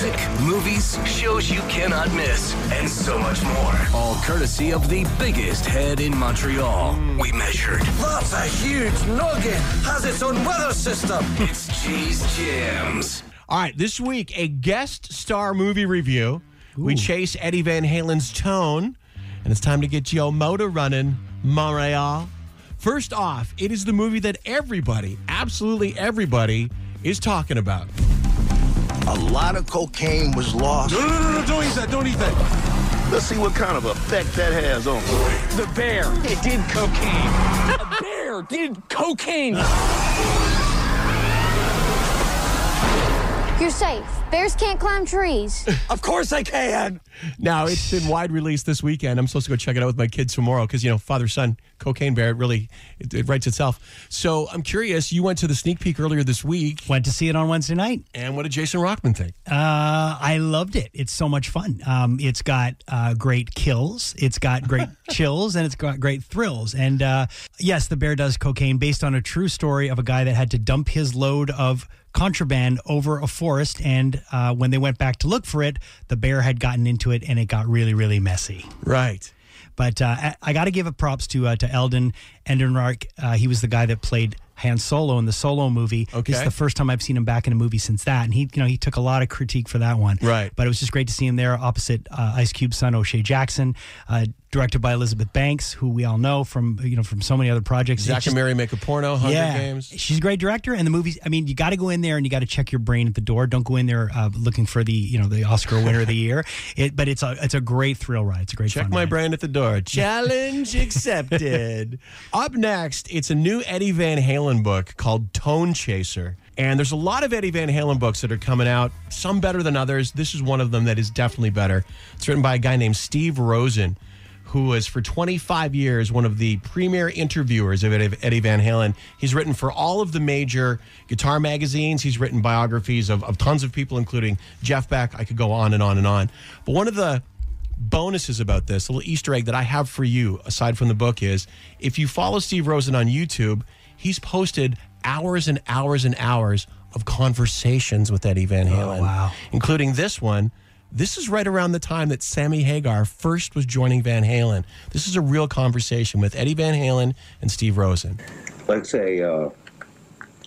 Music, movies, shows you cannot miss, and so much more. All courtesy of the biggest head in Montreal. We measured. That's a huge noggin. Has its own weather system. It's Jay's Jams. All right, this week, a guest star movie review. We chase Eddie Van Halen's tone, and it's time to get your Motor running, Montreal. First off, it is the movie that everybody, absolutely everybody, is talking about. A lot of cocaine was lost. No, no, no, no, don't eat that. Don't eat that. Let's see what kind of effect that has on me. The bear, it did cocaine. A bear did cocaine. You're safe. Bears can't climb trees. Of course I can. Now, it's been wide release this weekend. I'm supposed to go check it out with my kids tomorrow because, you know, father son, cocaine bear, it really, it, it writes itself. So I'm curious, you went to the sneak peek earlier this week, Went to see it on Wednesday night. and what did Jason Rockman think? Uh, I loved it. It's so much fun. Um, it's got uh, great kills, it's got great chills, and it's got great thrills. And uh, yes, the bear does cocaine based on a true story of a guy that had to dump his load of contraband over a forest. And uh, when they went back to look for it, the bear had gotten into it and it got really, really messy. Right. But uh, I, got to give it props to uh, to Eldon Endenmark. Uh, he was the guy that played Han Solo in the Solo movie. This Okay. is the first time I've seen him back in a movie since that, and he, you know, he took a lot of critique for that one. Right. But it was just great to see him there opposite uh, Ice Cube's son O'Shea Jackson, uh, directed by Elizabeth Banks, who we all know from you know from so many other projects. Zack It's and Miri make a porno, Hunger yeah, Games. she's a great director, and the movies. I mean, you got to go in there and you got to check your brain at the door. Don't go in there uh, looking for the you know the Oscar winner of the year. It, but it's a it's a great thrill ride. It's a great Check my ride. brain at the door. Challenge accepted. Up next, it's a new Eddie Van Halen book called Tone Chaser. And there's a lot of Eddie Van Halen books that are coming out, some better than others. This is one of them that is definitely better. It's written by a guy named Steve Rosen, who was for 25 years one of the premier interviewers of Eddie Van Halen. He's written for all of the major guitar magazines. He's written biographies of, of tons of people, including Jeff Beck. I could go on and on and on. But one of the bonuses about this, a little Easter egg that I have for you, aside from the book, is if you follow Steve Rosen on YouTube, he's posted hours and hours and hours of conversations with Eddie Van oh, Halen, wow. including this one. This is right around the time that Sammy Hagar first was joining Van Halen. This is a real conversation with Eddie Van Halen and Steve Rosen. like say uh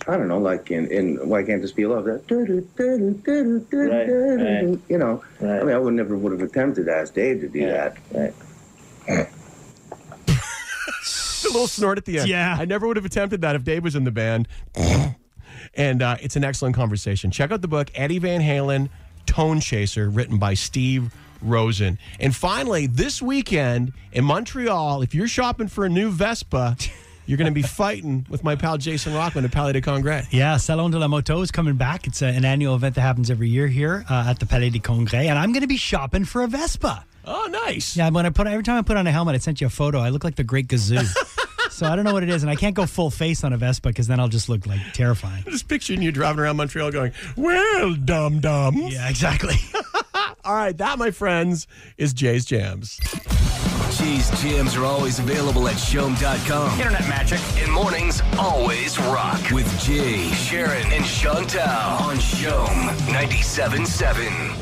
I don't know, like in, in Why Can't This Be Love? That right. you know. Right. I mean I would never would have attempted to ask Dave to do that. Right. a little snort at the end. Yeah. I never would have attempted that if Dave was in the band. and uh, it's an excellent conversation. Check out the book, Eddie Van Halen, Tone Chaser, written by Steve Rosen. And finally, this weekend in Montreal, if you're shopping for a new Vespa, you're going to be fighting with my pal Jason Rockman at Palais de Congrès. Yeah, Salon de la Moto is coming back. It's a, an annual event that happens every year here uh, at the Palais de Congrès, and I'm going to be shopping for a Vespa. Oh, nice. Yeah, when I put every time I put on a helmet, I sent you a photo. I look like the Great Gazoo. so I don't know what it is, and I can't go full face on a Vespa because then I'll just look like terrifying. Just picturing you driving around Montreal going, well, dum dums. Yeah, exactly. All right, that, my friends, is Jay's Jams. Jay's Jams are always available at CHOM.com. Internet magic. And mornings always rock with Jay, Sharon, and Chantal on CHOM 97.7.